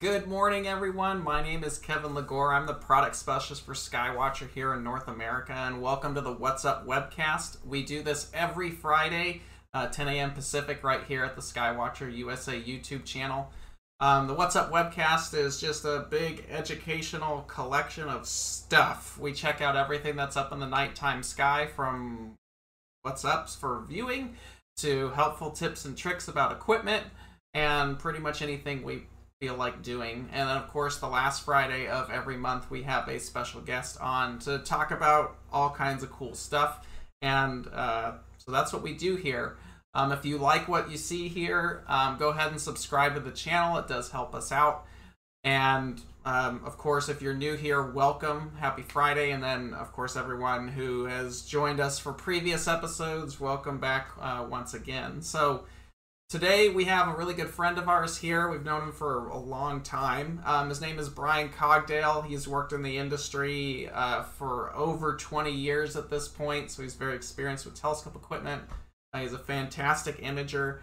Good morning, everyone. My name is Kevin LeGore. I'm the product specialist for Skywatcher here in North America, and welcome to the What's Up webcast. We do this every Friday, uh, 10 a.m. Pacific, right here at the Skywatcher USA YouTube channel. Um, the What's Up webcast is just a big educational collection of stuff. We check out everything that's up in the nighttime sky from what's ups for viewing to helpful tips and tricks about equipment and pretty much anything we feel like doing. And then, of course, the last Friday of every month, we have a special guest on to talk about all kinds of cool stuff. And uh, so that's what we do here. Um, if you like what you see here, um, go ahead and subscribe to the channel. It does help us out. And um, of course, if you're new here, welcome. Happy Friday. And then, of course, everyone who has joined us for previous episodes, welcome back uh, once again. So, Today we have a really good friend of ours here. We've known him for a long time. Um, his name is Bryan Cogdell. He's worked in the industry uh, for over 20 years at this point, so he's very experienced with telescope equipment. Uh, he's a fantastic imager,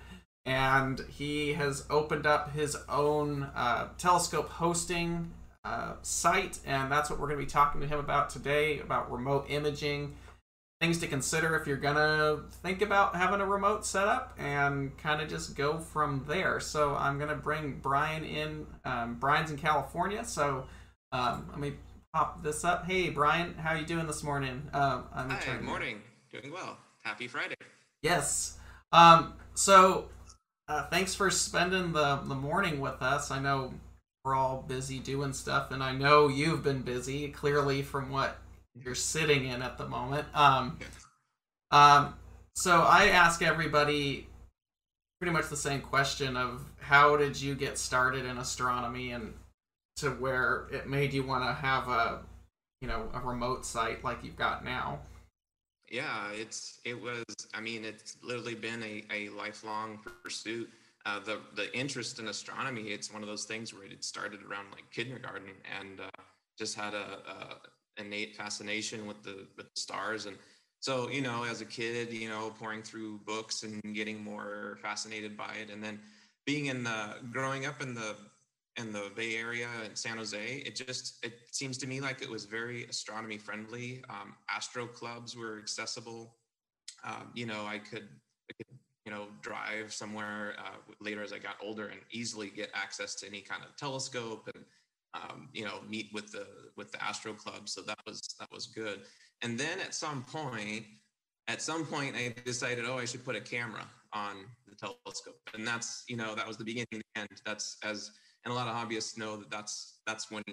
and he has opened up his own uh, telescope hosting uh, site, and that's what we're going to be talking to him about today about remote imaging things to consider if you're gonna think about having a remote setup and kind of just go from there. So i'm gonna bring bryan in um, bryan's in california so um, let me pop this up. Hey bryan how you doing this morning? Uh, I'm Hi, good morning. Doing well. Happy friday. Yes. Um, so uh, thanks for spending the, the morning with us. I know we're all busy doing stuff and i know you've been busy clearly from what you're sitting in at the moment. Um, um, so I ask everybody pretty much the same question of how did you get started in astronomy and to where it made you want to have a you know a remote site like you've got now yeah it's it was i mean it's literally been a, a lifelong pursuit uh, the the interest in astronomy it's one of those things where it started around like kindergarten and uh, just had a, a innate fascination with the with the stars. And so you know as a kid you know pouring through books and getting more fascinated by it. And then being in the growing up in the in the bay area in san jose it just it seems to me like it was very astronomy friendly. Um, astro clubs were accessible. Um, you know i could, I could you know drive somewhere uh, later as i got older and easily get access to any kind of telescope and um, you know meet with the with the astro club. So that was that was good. And then at some point at some point i decided oh i should put a camera on the telescope. And that's you know that was the beginning and the end. That's as and a lot of hobbyists know that that's that's when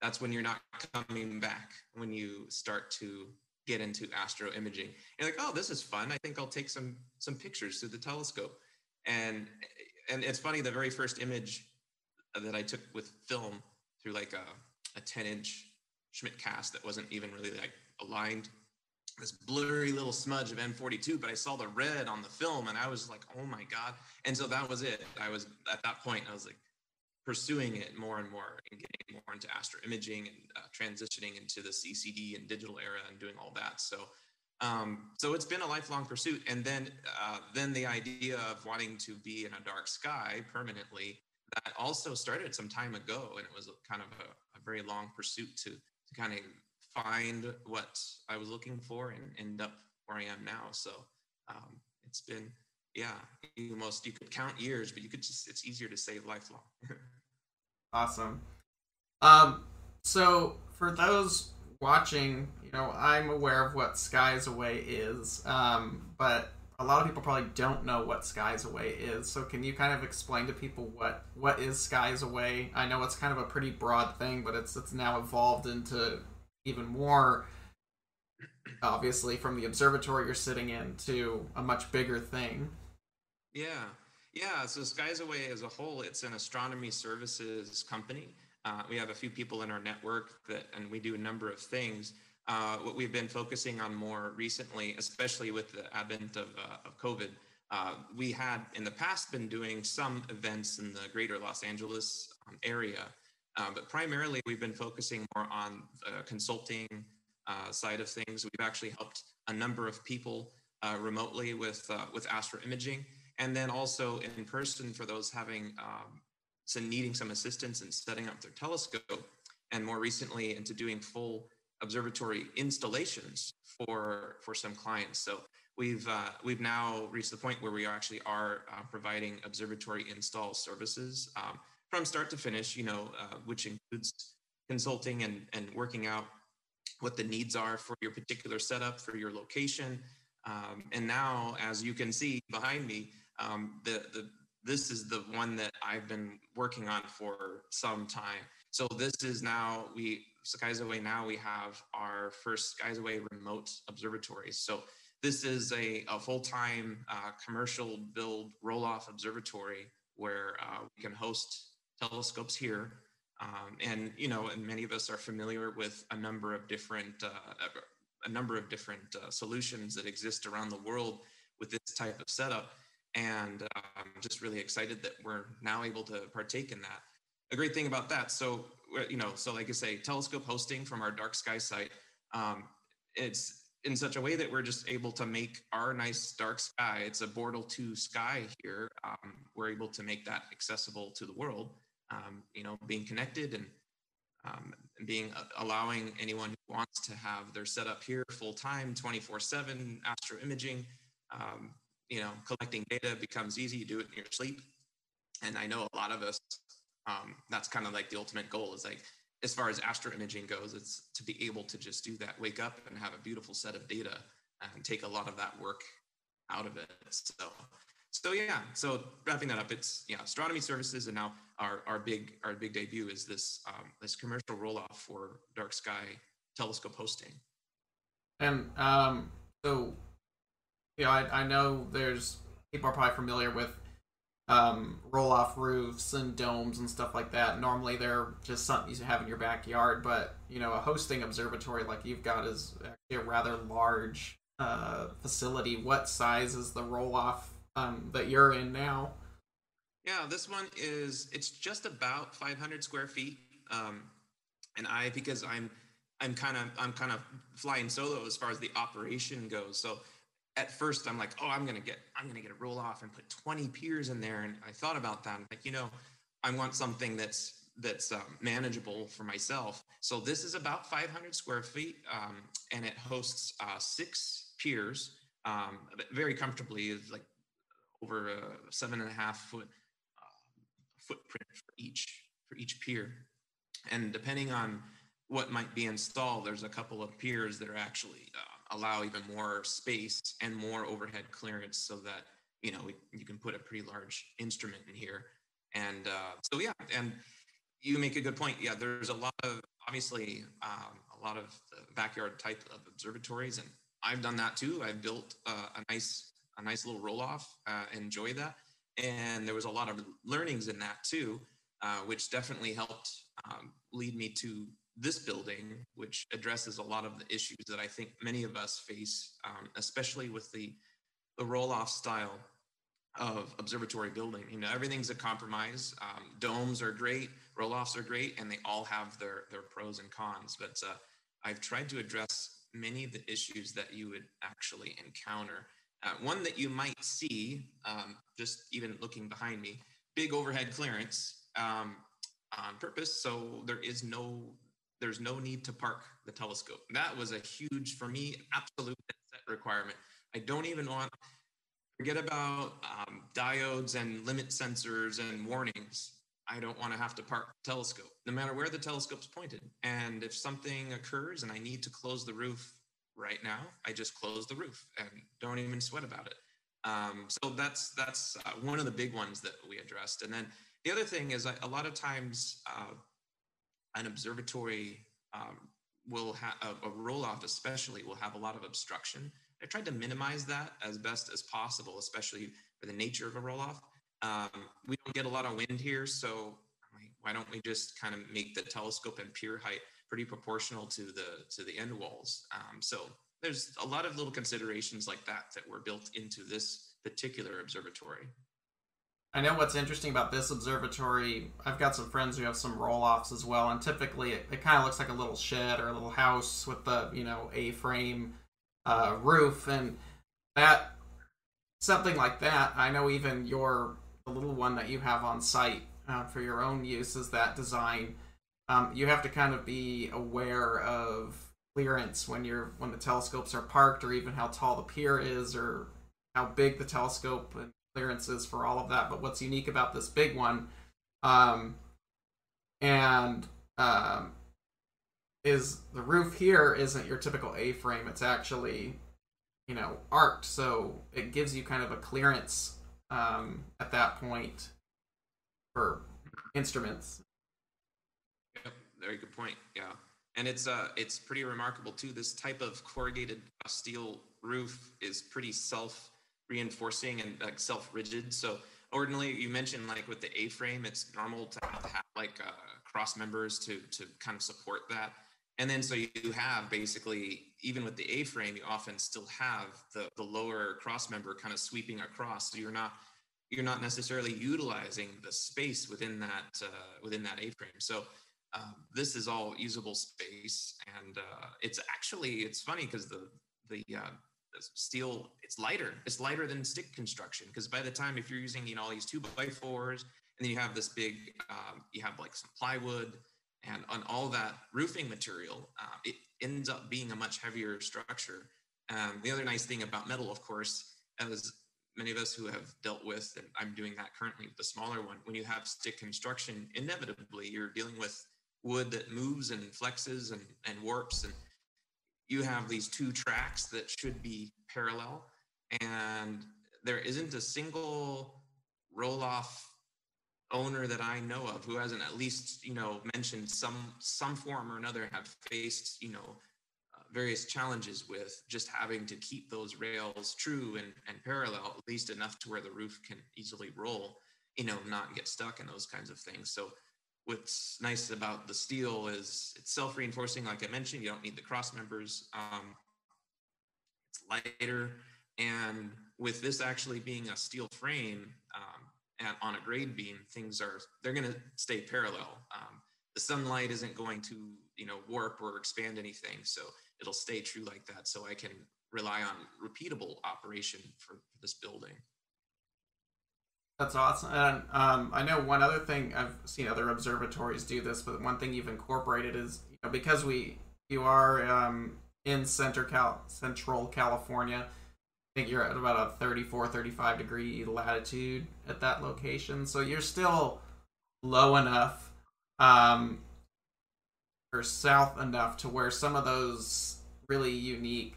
that's when you're not coming back when you start to get into astro imaging. You're like oh this is fun. I think i'll take some some pictures through the telescope. And and it's funny the very first image that i took with film through like a, a 10 inch Schmidt Cass that wasn't even really like aligned. This blurry little smudge of M42, but I saw the red on the film and I was like, oh my God. And so that was it. I was at that point, I was like pursuing it more and more and getting more into astro imaging and uh, transitioning into the CCD and digital era and doing all that. So, um, so it's been a lifelong pursuit. And then, uh, then the idea of wanting to be in a dark sky permanently that also started some time ago, and it was kind of a, a very long pursuit to to kind of find what I was looking for and end up where I am now. So um, it's been, yeah, almost you could count years, but you could just it's easier to say lifelong. awesome. Um, so for those watching, you know, I'm aware of what Skies Away is, um, but a lot of people probably don't know what Skies Away is. So can you kind of explain to people what what is Skies Away? I know it's kind of a pretty broad thing, but it's it's now evolved into even more obviously from the observatory you're sitting in to a much bigger thing. Yeah. Yeah, so Skies Away as a whole, it's an astronomy services company. Uh, we have a few people in our network that, and we do a number of things. Uh, what we've been focusing on more recently, especially with the advent of, uh, of COVID, uh, we had in the past been doing some events in the greater Los Angeles um, area, uh, but primarily we've been focusing more on the consulting uh, side of things. We've actually helped a number of people remotely with with astro imaging, and then also in person for those having um, so needing some assistance in setting up their telescope, and more recently into doing full observatory installations for for some clients. So we've uh, we've now reached the point where we actually are uh, providing observatory install services um, from start to finish. You know, uh, which includes consulting and and working out what the needs are for your particular setup for your location. Um, and now, as you can see behind me, um, the the this is the one that I've been working on for some time. So this is now we Skies Away now we have our first Skies Away remote observatories. So this is a, a full-time uh, commercial build roll-off observatory where uh, we can host telescopes here. Um, and you know, and many of us are familiar with a number of different uh, a number of different uh, solutions that exist around the world with this type of setup. And uh, I'm just really excited that we're now able to partake in that. A great thing about that, so you know, so like I say, telescope hosting from our dark sky site. Um, it's in such a way that we're just able to make our nice dark sky. It's a Bortle 2 sky here. Um, we're able to make that accessible to the world. Um, you know, being connected and um, being uh, allowing anyone who wants to have their setup here full time, 24 7 astro imaging. Um, you know, collecting data becomes easy. You do it in your sleep. And I know a lot of us um, that's kind of like the ultimate goal is like as far as astro imaging goes it's to be able to just do that wake up and have a beautiful set of data and take a lot of that work out of it. So so yeah so wrapping that up it's yeah astronomy services and now our our big our big debut is this um, this commercial roll off for dark sky telescope hosting. And um so know I, I know there's people are probably familiar with um, roll off roofs and domes and stuff like that. Normally they're just something you have in your backyard, but you know, a hosting observatory like you've got is actually a rather large uh, facility. What size is the roll off um, that you're in now? Yeah, this one is it's just about 500 square feet. Um, and I because I'm I'm kind of I'm kind of flying solo as far as the operation goes. So at first I'm like, oh, I'm gonna get I'm gonna get a roll off and put 20 piers in there. And I thought about that. I'm like, you know, I want something that's that's um, manageable for myself. So this is about 500 square feet, um, and it hosts uh, six piers um, very comfortably. Like over a seven and a half foot uh, footprint for each for each pier, and depending on what might be installed, there's a couple of piers that are actually uh, allow even more space and more overhead clearance so that you know you can put a pretty large instrument in here. And uh, so yeah and you make a good point. Yeah there's a lot of obviously um, a lot of backyard type of observatories and i've done that too. I've built uh, a nice a nice little roll off uh, enjoy that. And there was a lot of learnings in that too uh, which definitely helped um, lead me to this building, which addresses a lot of the issues that I think many of us face, um, especially with the the roll off style of observatory building. You know, everything's a compromise. Um, domes are great, roll offs are great, and they all have their their pros and cons. But uh, I've tried to address many of the issues that you would actually encounter. Uh, one that you might see, um, just even looking behind me, big overhead clearance um, on purpose. So there is no there's no need to park the telescope. That was a huge, for me, absolute set requirement. I don't even want, forget about um, diodes and limit sensors and warnings. I don't want to have to park the telescope, no matter where the telescope's pointed. And if something occurs and I need to close the roof right now, I just close the roof and don't even sweat about it. Um, so that's that's uh, one of the big ones that we addressed. And then the other thing is a lot of times uh, an observatory um, will have a, a roll off, especially, will have a lot of obstruction. I tried to minimize that as best as possible, especially for the nature of a roll off. Um, we don't get a lot of wind here, so why don't we just kind of make the telescope and pier height pretty proportional to the to the end walls? Um, so there's a lot of little considerations like that that were built into this particular observatory. I know what's interesting about this observatory. I've got some friends who have some roll offs as well, and typically it, it kind of looks like a little shed or a little house with the you know a frame uh, roof, and that something like that. I know even your the little one that you have on site uh, for your own use is that design. Um, you have to kind of be aware of clearance when you're when the telescopes are parked, or even how tall the pier is, or how big the telescope and clearance is for all of that. But what's unique about this big one, um, and um, is the roof here isn't your typical A-frame. It's actually, you know, arced, so it gives you kind of a clearance um, at that point for instruments. Yep, very good point. Yeah, and it's uh, it's pretty remarkable too. This type of corrugated steel roof is pretty self reinforcing and like self rigid. So ordinarily, you mentioned like with the A-frame, it's normal to have, have like uh, cross members to to kind of support that. And then so you have basically even with the A-frame, you often still have the the lower cross member kind of sweeping across. So you're not you're not necessarily utilizing the space within that uh, within that A-frame. So um, this is all usable space, and uh, it's actually it's funny because the the uh, steel it's lighter it's lighter than stick construction because by the time if you're using you know all these two by fours and then you have this big um, you have like some plywood and on all that roofing material uh, it ends up being a much heavier structure. Um, the other nice thing about metal of course as many of us who have dealt with and i'm doing that currently with the smaller one when you have stick construction inevitably you're dealing with wood that moves and flexes and, and warps and you have these two tracks that should be parallel and there isn't a single roll off owner that I know of who hasn't at least you know mentioned some some form or another have faced you know uh, various challenges with just having to keep those rails true and, and parallel at least enough to where the roof can easily roll you know not get stuck in those kinds of things. So what's nice about the steel is it's self-reinforcing like i mentioned you don't need the cross members um, it's lighter. And with this actually being a steel frame um, and on a grade beam things are they're going to stay parallel. Um, the sunlight isn't going to you know warp or expand anything so it'll stay true like that. So i can rely on repeatable operation for this building that's awesome. And um, I know one other thing I've seen other observatories do this, but one thing you've incorporated is you know, because we you are um, in center Cal central California. I think you're at about a 34, 35 degree latitude at that location, so you're still low enough um, or south enough to where some of those really unique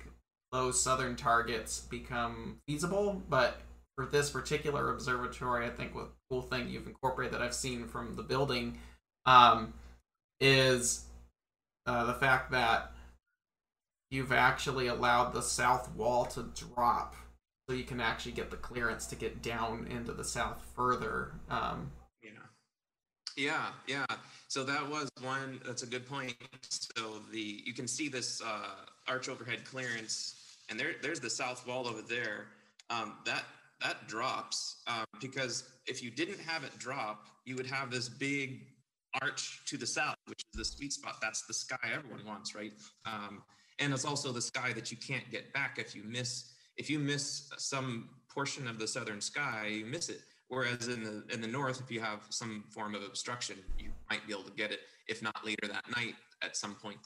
low southern targets become feasible, but for this particular observatory, I think what cool thing you've incorporated that I've seen from the building um, is uh, the fact that you've actually allowed the south wall to drop so you can actually get the clearance to get down into the south further. Um, yeah. Yeah, yeah. So that was one. That's a good point. So the you can see this uh, arch overhead clearance, and there there's the south wall over there. Um, that that drops um, because if you didn't have it drop, you would have this big arch to the south, which is the sweet spot. That's the sky everyone wants, right? Um, and it's also the sky that you can't get back if you miss if you miss some portion of the southern sky, you miss it. Whereas in the in the north, if you have some form of obstruction, you might be able to get it, if not later that night, at some point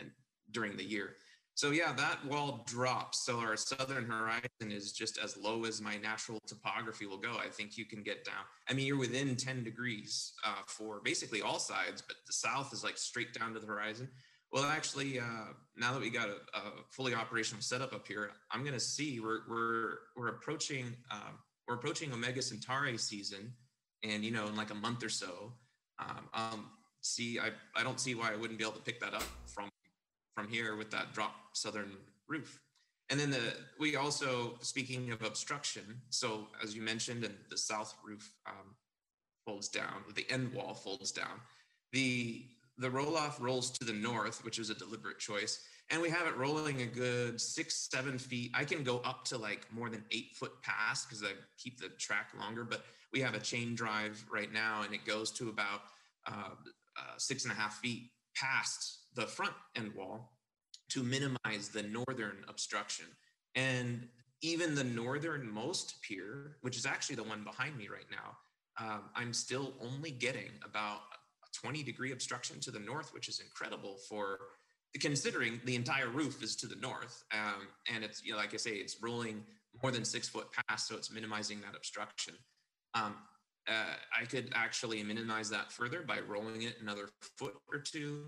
uh, during the year. So yeah, that wall drops. So our southern horizon is just as low as my natural topography will go. I think you can get down. I mean, you're within 10 degrees uh, for basically all sides, but the south is like straight down to the horizon. Well, actually, uh, now that we got a, a, fully operational setup up here, I'm going to see we're we're we're approaching um, we're approaching Omega Centauri season, and you know, in like a month or so, um, um, see, I I don't see why I wouldn't be able to pick that up from from here with that drop southern roof. And then the we also speaking of obstruction. So as you mentioned, and the south roof um, folds down, the end wall folds down. The the roll off rolls to the north, which is a deliberate choice, and we have it rolling a good six seven feet. I can go up to like more than eight foot past because I keep the track longer. But we have a chain drive right now, and it goes to about uh, uh, six and a half feet past the front end wall to minimize the northern obstruction. And even the northernmost pier, which is actually the one behind me right now, um, I'm still only getting about a 20 degree obstruction to the north, which is incredible for considering the entire roof is to the north. Um, and it's, you know, like I say, it's rolling more than six foot past, so it's minimizing that obstruction. Um, uh, I could actually minimize that further by rolling it another foot or two.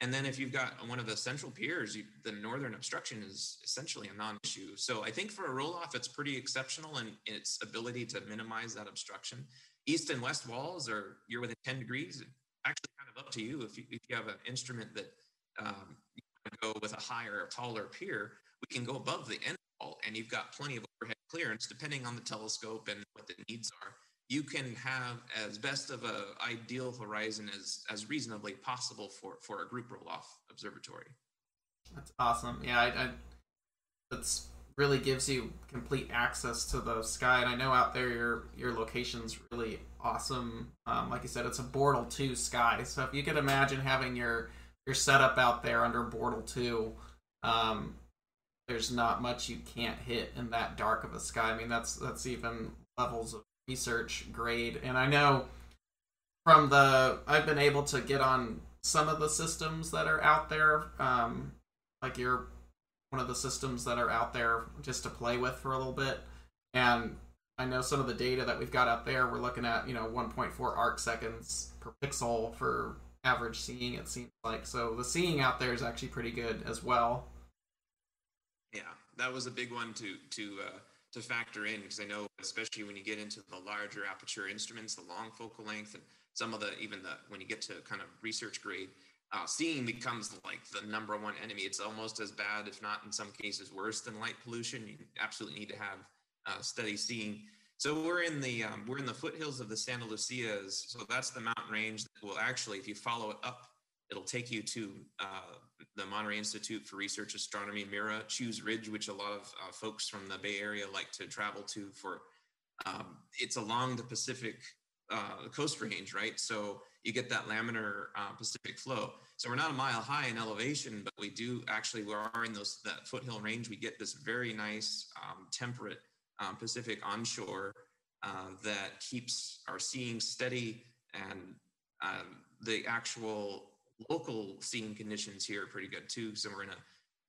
And then if you've got one of the central piers, you, the northern obstruction is essentially a non-issue. So I think for a roll-off, it's pretty exceptional in its ability to minimize that obstruction. East and west walls are you're within 10 degrees. Actually, kind of up to you if you, if you have an instrument that um, you go with a higher, taller pier, we can go above the end wall, and you've got plenty of overhead clearance depending on the telescope and what the needs are you can have as best of a ideal horizon as as reasonably possible for for a group roll off observatory. That's awesome. Yeah I, I that's really gives you complete access to the sky and i know out there your your location's really awesome. Um, like you said it's a bortle 2 sky so if you could imagine having your your setup out there under bortle 2 um, there's not much you can't hit in that dark of a sky. I mean that's that's even levels of research grade. And I know from the I've been able to get on some of the systems that are out there. Um, like you're one of the systems that are out there just to play with for a little bit. And I know some of the data that we've got out there, we're looking at, you know, 1.4 arc seconds per pixel for average seeing, it seems like. So the seeing out there is actually pretty good as well. Yeah, that was a big one to to uh, to factor in because I know, especially when you get into the larger aperture instruments, the long focal length, and some of the even the when you get to kind of research grade, uh, seeing becomes like the number one enemy. It's almost as bad, if not in some cases worse, than light pollution. You absolutely need to have uh, steady seeing. So we're in the um, we're in the foothills of the Santa Lucias. So that's the mountain range that will actually, if you follow it up, it'll take you to uh, the Monterey Institute for Research Astronomy, MIRA, Chews Ridge, which a lot of uh, folks from the Bay Area like to travel to for. Um, it's along the Pacific uh, coast range, right? So you get that laminar uh, Pacific flow. So we're not a mile high in elevation, but we do actually we are in those that foothill range. We get this very nice um, temperate um, Pacific onshore uh, that keeps our seeing steady and um, the actual local seeing conditions here are pretty good too. So we're in a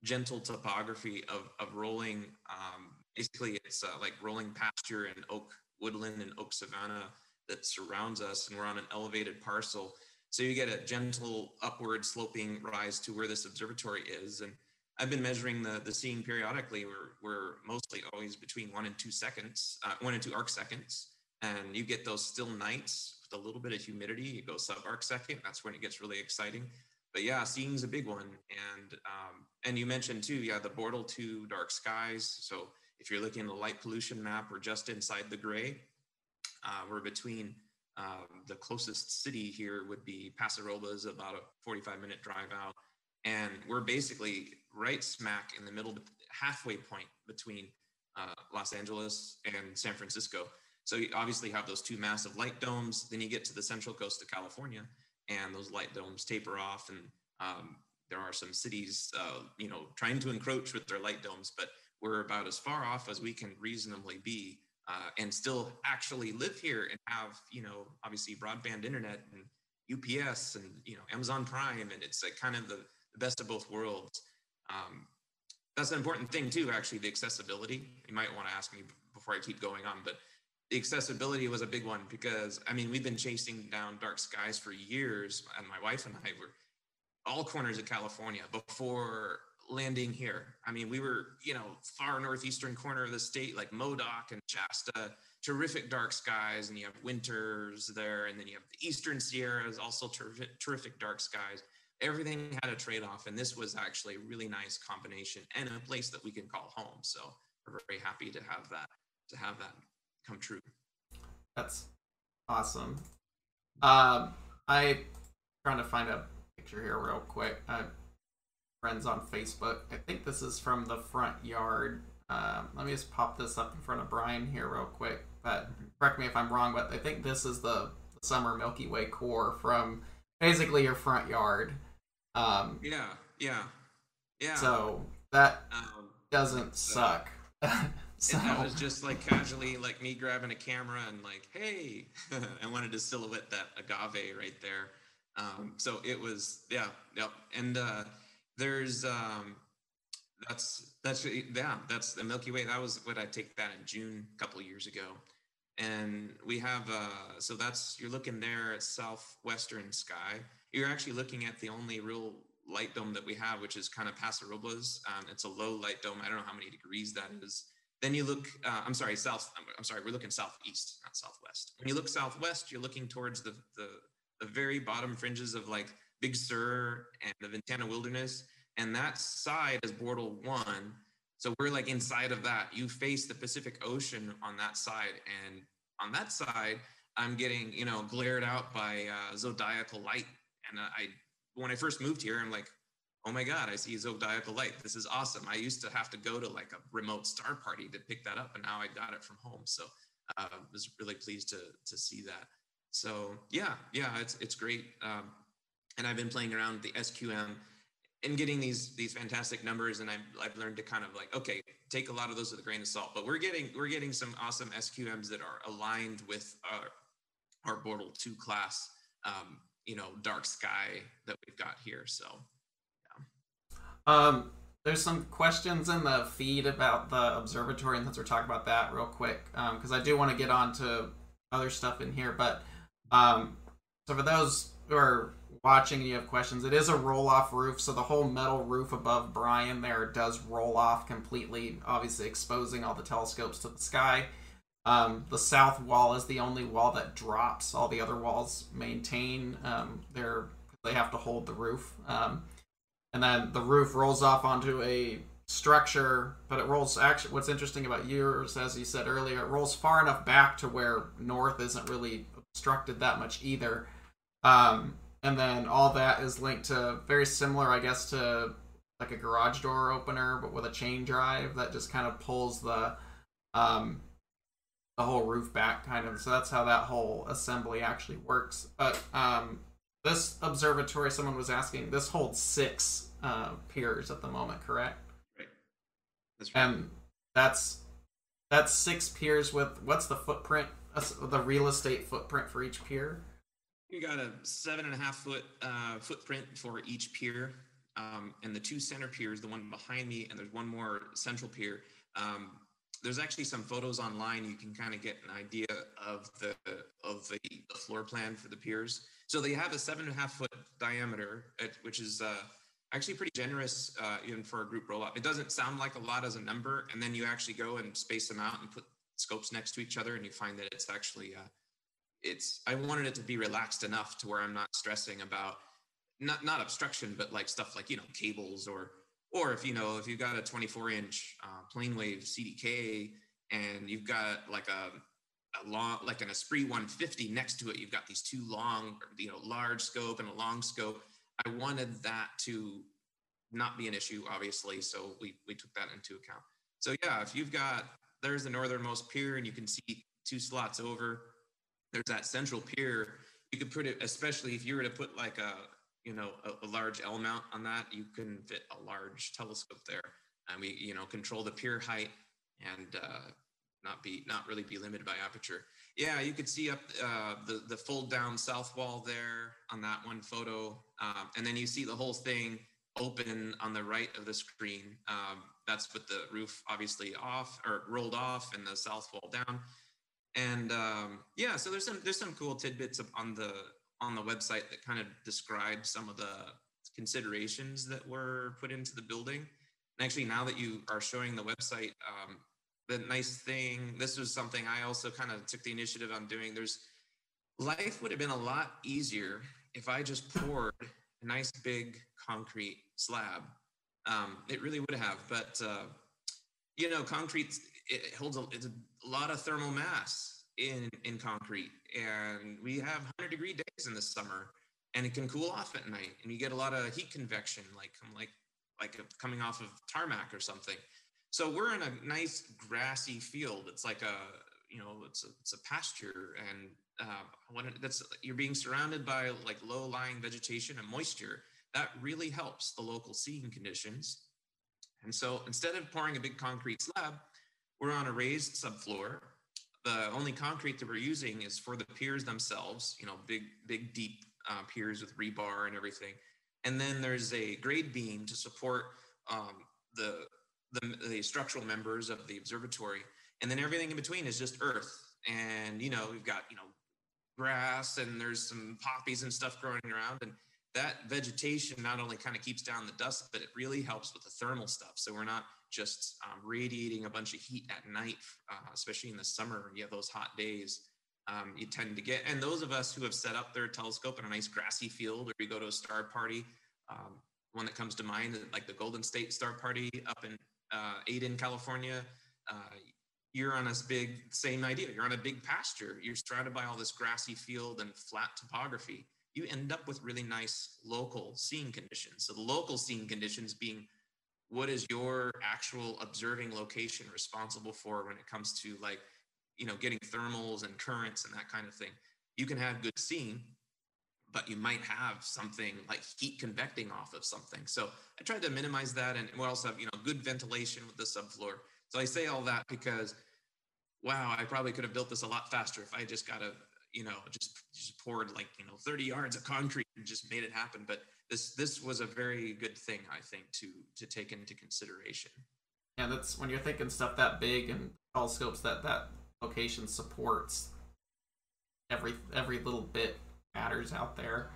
gentle topography of, of rolling. Um, basically, it's uh, like rolling pasture and oak woodland and oak savanna that surrounds us, and we're on an elevated parcel. So you get a gentle upward sloping rise to where this observatory is. And I've been measuring the, the seeing periodically. We're, we're mostly always between one and two seconds, uh, one and two arc seconds. And you get those still nights with a little bit of humidity, you go sub arc second. That's when it gets really exciting. But yeah, seeing's a big one. And um, and you mentioned too, yeah, the Bortle 2 dark skies. So if you're looking at the light pollution map, we're just inside the gray. Uh, we're between um, the closest city here would be Paso Robles, about a 45 minute drive out. And we're basically right smack in the middle, halfway point between uh, Los Angeles and San Francisco. So you obviously have those two massive light domes. Then you get to the central coast of California, and those light domes taper off, and um, there are some cities, uh, you know, trying to encroach with their light domes, but we're about as far off as we can reasonably be, uh, and still actually live here and have, you know, obviously broadband internet and UPS and you know Amazon Prime, and it's like kind of the, the best of both worlds. Um, that's an important thing too, actually, the accessibility. You might want to ask me before I keep going on, but the accessibility was a big one because I mean we've been chasing down dark skies for years, and my wife and I were all corners of California before landing here. I mean, we were you know far northeastern corner of the state, like Modoc and Shasta, terrific dark skies, and you have winters there, and then you have the eastern Sierras, also terrific, terrific dark skies. Everything had a trade-off, and this was actually a really nice combination and a place that we can call home. So we're very happy to have that to have that come true. That's awesome. Um, I trying to find a picture here real quick. Uh, friends on Facebook. I think this is from the front yard. Um, let me just pop this up in front of Bryan here real quick. But correct me if I'm wrong, but I think this is the, the summer Milky Way core from basically your front yard. Um, yeah, yeah, yeah. So that um, doesn't suck. So that was just like casually like me grabbing a camera and like, hey, I wanted to silhouette that agave right there. Um, so it was, yeah, yep. And uh, there's um, that's that's yeah, that's the Milky Way. That was what I take that in June a couple years ago, and we have uh, so that's you're looking there at southwestern sky. You're actually looking at the only real light dome that we have, which is kind of Paso Robles. Um, it's a low light dome. I don't know how many degrees that is. Then you look, uh, I'm sorry, south, I'm, sorry, we're looking southeast, not southwest. When you look southwest, you're looking towards the, the, the very bottom fringes of like Big Sur and the Ventana Wilderness. And that side is Bortle 1. So we're like inside of that. You face the Pacific Ocean on that side. And on that side, I'm getting, you know, glared out by uh, zodiacal light. And uh, I, when I first moved here, I'm like, oh my God, I see zodiacal light. This is awesome. I used to have to go to like a remote star party to pick that up, and now I got it from home. So I uh, was really pleased to to see that. So yeah, yeah, it's it's great. Um, and I've been playing around the SQM and getting these these fantastic numbers, and I've I've learned to kind of like okay, take a lot of those with a grain of salt. But we're getting we're getting some awesome SQMs that are aligned with our our Bortle two class. Um, you know, dark sky that we've got here. So um, there's some questions in the feed about the observatory, and since we're talking about that real quick, because um, I do want to get on to other stuff in here. But um, so for those who are watching and you have questions, it is a roll off roof, so the whole metal roof above Bryan there does roll off completely, obviously exposing all the telescopes to the sky. Um, the south wall is the only wall that drops. All the other walls maintain um, their they have to hold the roof. Um, and then the roof rolls off onto a structure, but it rolls actually what's interesting about yours, as you said earlier, it rolls far enough back to where north isn't really obstructed that much either. Um, and then all that is linked to very similar, I guess, to like a garage door opener, but with a chain drive that just kind of pulls the um, the whole roof back, kind of. So that's how that whole assembly actually works. But um, this observatory, someone was asking, this holds six uh, piers at the moment, correct? Right. That's right. And that's that's six piers with what's the footprint, the real estate footprint for each pier? You got a seven and a half foot uh, footprint for each pier, um, and the two center piers, the one behind me, and there's one more central pier. Um, there's actually some photos online. You can kind of get an idea of the of the, the floor plan for the piers. So they have a seven and a half foot diameter, which is uh, actually pretty generous uh, even for a group rollout. It doesn't sound like a lot as a number, and then you actually go and space them out and put scopes next to each other, and you find that it's actually uh, it's. I wanted it to be relaxed enough to where I'm not stressing about not not obstruction, but like stuff like you know cables or or if you know if you've got a 24 inch uh, Planewave CDK and you've got like a a long like an Esprit 150 next to it you've got these two long you know large scope and a long scope i wanted that to not be an issue obviously. So we we took that into account. So yeah if you've got there's the northernmost pier and you can see two slots over there's that central pier. You could put it especially if you were to put like a you know a, a large l mount on that you can fit a large telescope there and we you know control the pier height and uh, not be not really be limited by aperture. Yeah, you could see up uh, the the fold down south wall there on that one photo, um, and then you see the whole thing open on the right of the screen. Um, that's with the roof obviously off or rolled off and the south wall down. And um, yeah, so there's some there's some cool tidbits on the on the website that kind of describes some of the considerations that were put into the building. And actually, now that you are showing the website, um, the nice thing this was something i also kind of took the initiative on doing. There's life would have been a lot easier if i just poured a nice big concrete slab. Um, it really would have but uh, you know concrete it holds a, it's a lot of thermal mass in in concrete and we have 100 degree days in the summer and it can cool off at night and you get a lot of heat convection like like like coming off of tarmac or something so we're in a nice grassy field. It's like a you know it's a, it's a pasture and uh, when it, that's you're being surrounded by like low lying vegetation and moisture that really helps the local seeing conditions and so instead of pouring a big concrete slab we're on a raised subfloor. The only concrete that we're using is for the piers themselves, you know, big, big, deep uh, piers with rebar and everything. And then there's a grade beam to support um, the, the, the structural members of the observatory. And then everything in between is just earth. And, you know, we've got, you know, grass and there's some poppies and stuff growing around. And that vegetation not only kind of keeps down the dust, but it really helps with the thermal stuff. So we're not just um, radiating a bunch of heat at night, uh, especially in the summer you have those hot days. Um, you tend to get, and those of us who have set up their telescope in a nice grassy field, or you go to a star party, um, one that comes to mind, like the Golden State Star Party up in uh, Adin, California. Uh, you're on this big, same idea. You're on a big pasture. You're surrounded by all this grassy field and flat topography. You end up with really nice local seeing conditions. So the local seeing conditions being what is your actual observing location responsible for when it comes to like you know getting thermals and currents and that kind of thing? You can have good seeing but you might have something like heat convecting off of something. So i tried to minimize that and we also have you know good ventilation with the subfloor. So i say all that because wow i probably could have built this a lot faster if i just got a you know just just poured like you know 30 yards of concrete and just made it happen. But this this was a very good thing i think to to take into consideration. Yeah that's when you're thinking stuff that big and all scopes that that location supports every every little bit matters out there.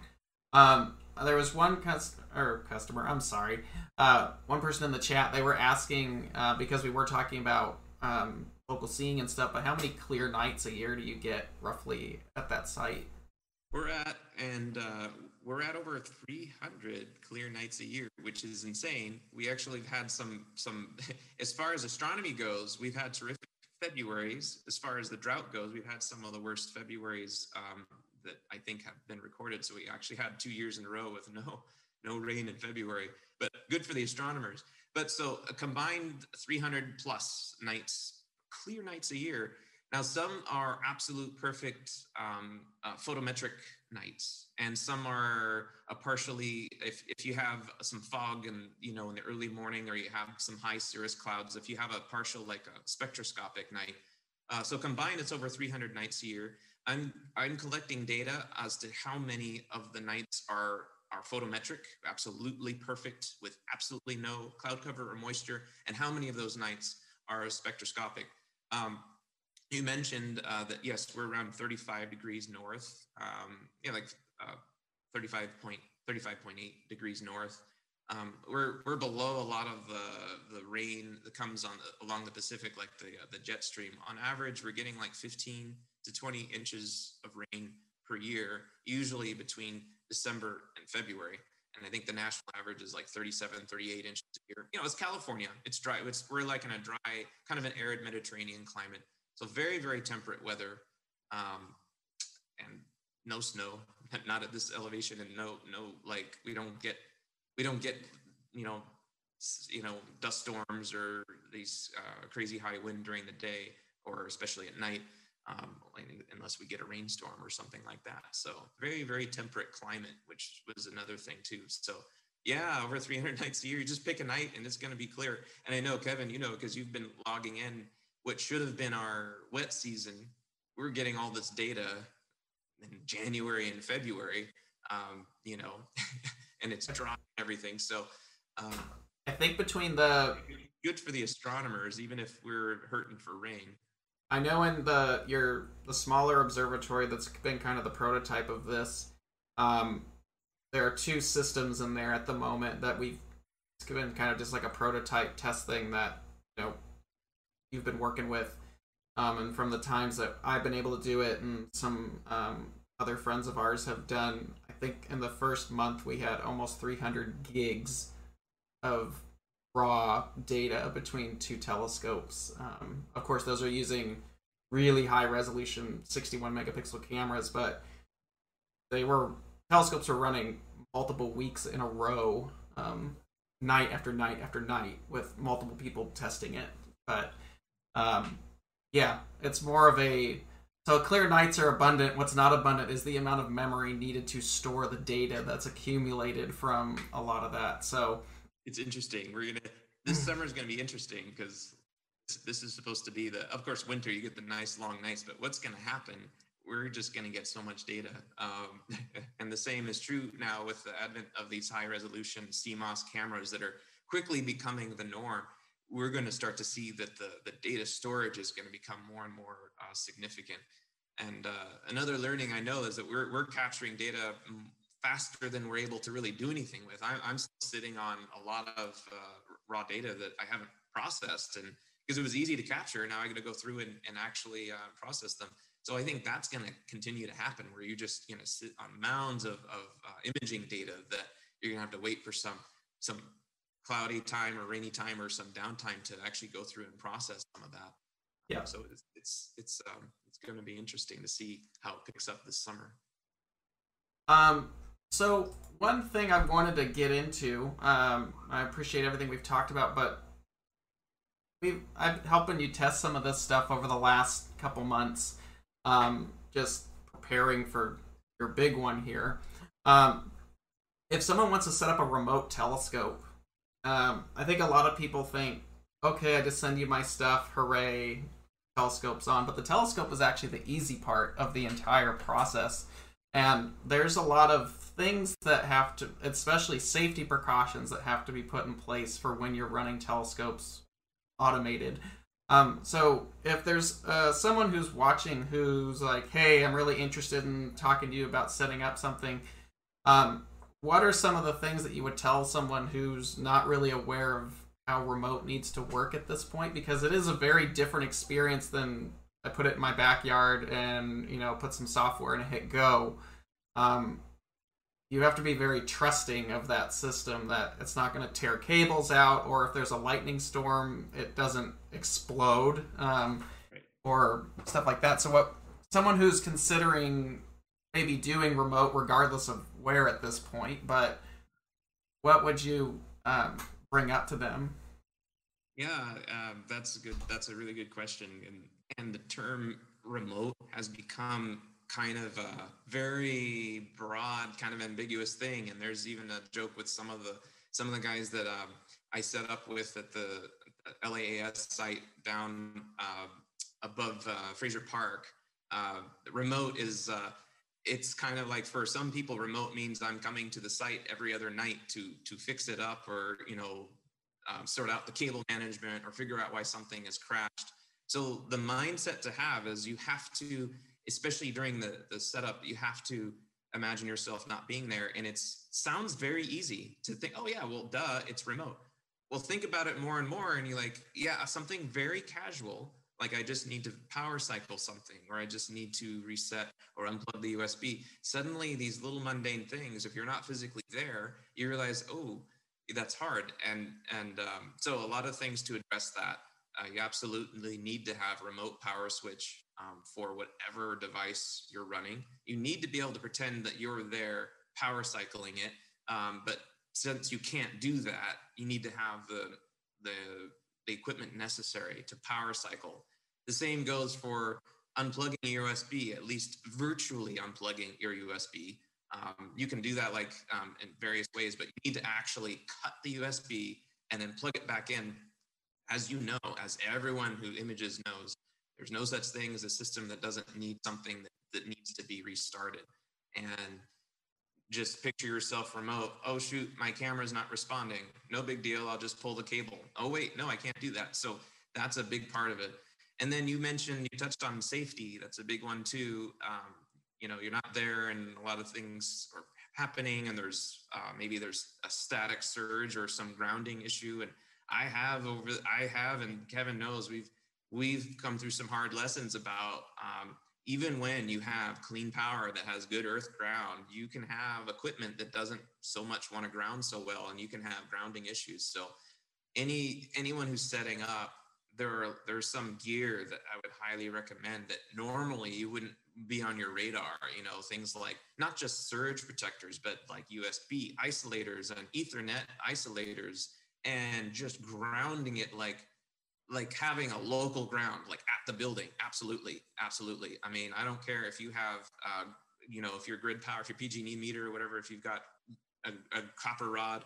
Um there was one customer or customer i'm sorry uh one person in the chat they were asking uh because we were talking about um local seeing and stuff but how many clear nights a year do you get roughly at that site? We're at and uh we're at over 300 clear nights a year, which is insane. We actually have had some some as far as astronomy goes, we've had terrific Februarys. As far as the drought goes, we've had some of the worst Februarys um, that I think have been recorded. So we actually had two years in a row with no no rain in February, but good for the astronomers. But so a combined 300 plus nights, clear nights a year. Now some are absolute perfect um, uh, photometric nights. And some are a partially if, if you have some fog and you know in the early morning or you have some high cirrus clouds if you have a partial like a spectroscopic night uh, so combined it's over 300 nights a year. I'm i'm collecting data as to how many of the nights are are photometric absolutely perfect with absolutely no cloud cover or moisture and how many of those nights are spectroscopic. Um, you mentioned uh, that yes, we're around 35 degrees north. Um, like uh, 35 point 35.8 degrees north. Um, we're we're below a lot of the the rain that comes on the, along the Pacific, like the uh, the jet stream. On average, we're getting like 15 to 20 inches of rain per year, usually between December and February. And I think the national average is like 37, 38 inches a year. You know, it's California. It's dry. It's we're like in a dry, kind of an arid Mediterranean climate. So very, very temperate weather, um, and no snow, not at this elevation, and no, no, like we don't get, we don't get, you know, you know, dust storms or these uh, crazy high wind during the day, or especially at night, um, unless we get a rainstorm or something like that. So very, very temperate climate, which was another thing too. So yeah, over 300 nights a year, you just pick a night and it's going to be clear. And I know Kevin, you know, because you've been logging in what should have been our wet season, we're getting all this data in January and February, um, you know, and it's dry and everything. So um, I think between the good for the astronomers, even if we're hurting for rain. I know in the your the smaller observatory that's been kind of the prototype of this. Um, there are two systems in there at the moment that we've it's been kind of just like a prototype test thing that you know you've been working with, um, and from the times that I've been able to do it, and some um, other friends of ours have done. I think in the first month we had almost 300 gigs of raw data between two telescopes. Um, of course, those are using really high resolution 61 megapixel cameras, but they were telescopes were running multiple weeks in a row, um, night after night after night, with multiple people testing it. But um, yeah, it's more of a so clear nights are abundant. What's not abundant is the amount of memory needed to store the data that's accumulated from a lot of that. So it's interesting. We're gonna this summer is gonna be interesting because this is supposed to be the of course winter you get the nice long nights but what's to happen we're just to get so much data um, and the same is true now with the advent of these high resolution cmos cameras that are quickly becoming the norm we're going to start to see that the, the data storage is going to become more and more uh, significant and uh, another learning i know is that we're, we're capturing data faster than we're able to really do anything with i'm, I'm still sitting on a lot of uh, raw data that i haven't processed and because it was easy to capture. Now I got to go through and, and actually uh, process them. So I think that's going to continue to happen where you just you know sit on mounds of, of uh, imaging data that you're going to have to wait for some some cloudy time or rainy time or some downtime to actually go through and process some of that. Yeah. So it's it's it's um, it's going to be interesting to see how it picks up this summer. Um. So one thing I wanted to get into, um, I appreciate everything we've talked about, but we've I've helping you test some of this stuff over the last couple months, um, just preparing for your big one here. Um, if someone wants to set up a remote telescope, um, I think a lot of people think, okay, I just send you my stuff, hooray, telescope's on. But the telescope is actually the easy part of the entire process. And there's a lot of things that have to, especially safety precautions that have to be put in place for when you're running telescopes automated. Um, so if there's uh, someone who's watching who's like, "Hey, I'm really interested in talking to you about setting up something," um, what are some of the things that you would tell someone who's not really aware of how remote needs to work at this point? Because it is a very different experience than I put it in my backyard and you know put some software and hit go. Um, you have to be very trusting of that system that it's not going to tear cables out or if there's a lightning storm it doesn't explode um, or stuff like that so what someone who's considering maybe doing remote regardless of where at this point but what would you um, bring up to them yeah um, that's a good that's a really good question and and the term remote has become kind of a very broad, kind of ambiguous thing. And there's even a joke with some of the some of the guys that um, I set up with at the LAAS site down uh, above uh, Frazier Park. Uh, remote is uh, it's kind of like for some people, remote means I'm coming to the site every other night to to fix it up or you know um, sort out the cable management or figure out why something has crashed. So the mindset to have is you have to especially during the, the setup, you have to imagine yourself not being there. And it sounds very easy to think, oh, yeah, well, duh, it's remote. Well, think about it more and more. And you're like, yeah, something very casual, like I just need to power cycle something, or I just need to reset or unplug the USB. Suddenly, these little mundane things, if you're not physically there, you realize, oh, that's hard. And, and um, so, a lot of things to address that. Uh, you absolutely need to have remote power switch um, for whatever device you're running. You need to be able to pretend that you're there power cycling it. Um, but since you can't do that, you need to have the, the, the equipment necessary to power cycle. The same goes for unplugging your USB, at least virtually unplugging your USB. Um, you can do that like um, in various ways, but you need to actually cut the USB and then plug it back in. As you know, as everyone who images knows, there's no such thing as a system that doesn't need something that, that needs to be restarted. And just picture yourself remote. Oh, shoot, my camera's not responding. No big deal. I'll just pull the cable. Oh, wait, no, I can't do that. So that's a big part of it. And then you mentioned, you touched on safety. That's a big one too. Um, you know, you're not there and a lot of things are happening and there's uh, maybe there's a static surge or some grounding issue. And I have over, I have, and Kevin knows we've, we've come through some hard lessons about um, even when you have clean power that has good earth ground, you can have equipment that doesn't so much want to ground so well, and you can have grounding issues. So, any anyone who's setting up, there are there's some gear that I would highly recommend that normally you wouldn't be on your radar. You know, things like not just surge protectors, but like USB isolators and Ethernet isolators, and just grounding it like like having a local ground like at the building absolutely absolutely i mean i don't care if you have uh, you know if your grid power if your pg&e meter or whatever if you've got a, a copper rod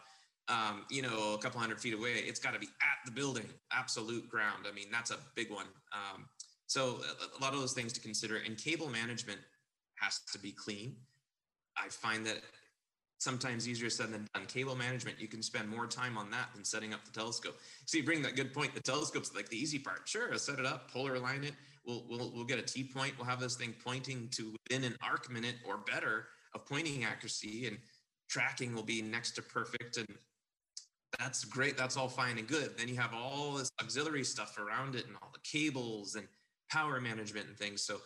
um, you know, a couple hundred feet away. It's got to be at the building, absolute ground. I mean, that's a big one. Um, so a, lot of those things to consider. And cable management has to be clean. I find that sometimes easier said than done. Cable management, you can spend more time on that than setting up the telescope. So you bring that good point. The telescope's like the easy part. Sure, I'll set it up, polar align it. We'll, we'll, we'll get a TPoint. We'll have this thing pointing to within an arc minute or better of pointing accuracy and tracking will be next to perfect. And that's great. That's all fine and good. Then you have all this auxiliary stuff around it and all the cables and power management and things. So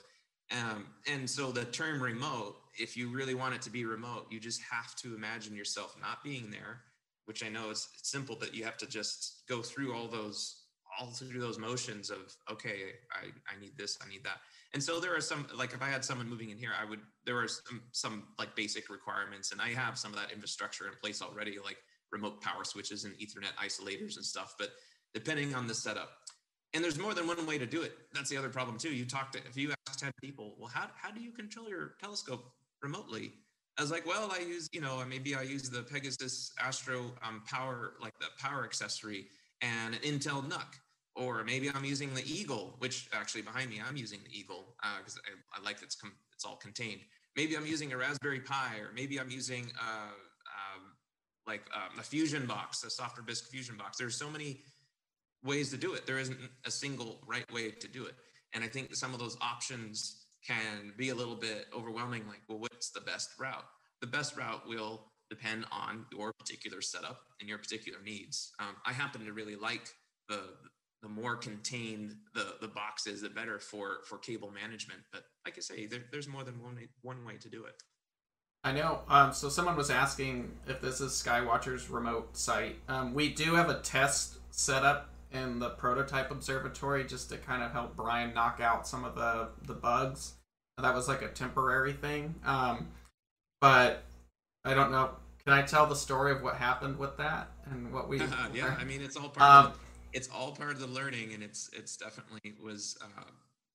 um, and so the term remote, if you really want it to be remote, you just have to imagine yourself not being there, which I know is simple, but you have to just go through all those all through those motions of okay, I, I need this, I need that. And so there are some like if I had someone moving in here, I would there are some some like basic requirements, and I have some of that infrastructure in place already, like remote power switches and Ethernet isolators and stuff. But depending on the setup, and there's more than one way to do it. That's the other problem too. You talk to if you ask 10 people, well, how, how do you control your telescope remotely? I was like, well, I use, you know, maybe I use the Pegasus Astro um, power, like the power accessory and an Intel NUC. Or maybe I'm using the Eagle, which actually behind me, I'm using the Eagle because uh, I, I, like it's com- it's all contained. Maybe I'm using a Raspberry Pi, or maybe I'm using uh, like um, a Fusion box, a Software Bisque Fusion box. There's so many ways to do it. There isn't a single right way to do it. And I think some of those options can be a little bit overwhelming. Like, well, what's the best route? The best route will depend on your particular setup and your particular needs. Um, I happen to really like the the more contained the the box is, the better for for cable management. But like I say, there, there's more than one one way to do it. I know. Um, so someone was asking if this is Skywatcher's remote site. Um, we do have a test set up in the prototype observatory just to kind of help Bryan knock out some of the the bugs. That was like a temporary thing. Um, but I don't know. Can I tell the story of what happened with that and what we? Uh, yeah, I mean it's all part. Um, of the, it's all part of the learning, and it's it's definitely was. Uh,